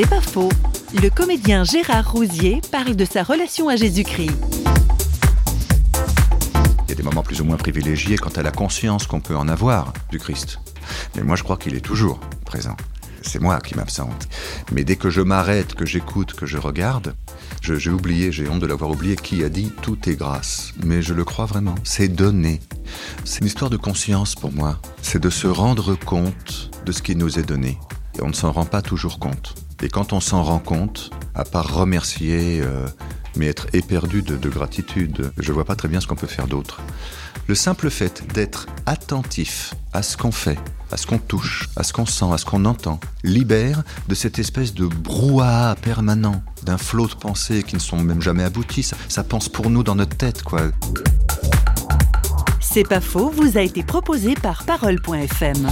C'est pas faux. Le comédien Gérard Rousier parle de sa relation à Jésus-Christ. Il y a des moments plus ou moins privilégiés quant à la conscience qu'on peut en avoir du Christ. Mais moi, je crois qu'il est toujours présent. C'est moi qui m'absente. Mais dès que je m'arrête, que j'écoute, que je regarde, j'ai oublié, j'ai honte de l'avoir oublié, qui a dit tout est grâce. Mais je le crois vraiment. C'est donné. C'est une histoire de conscience pour moi. C'est de se rendre compte de ce qui nous est donné. Et on ne s'en rend pas toujours compte. Et quand on s'en rend compte, à part remercier, euh, mais être éperdu de, de gratitude, je vois pas très bien ce qu'on peut faire d'autre. Le simple fait d'être attentif à ce qu'on fait, à ce qu'on touche, à ce qu'on sent, à ce qu'on entend, libère de cette espèce de brouhaha permanent, d'un flot de pensées qui ne sont même jamais abouties. Ça, ça pense pour nous dans notre tête, quoi. C'est pas faux, vous a été proposé par Parole.fm.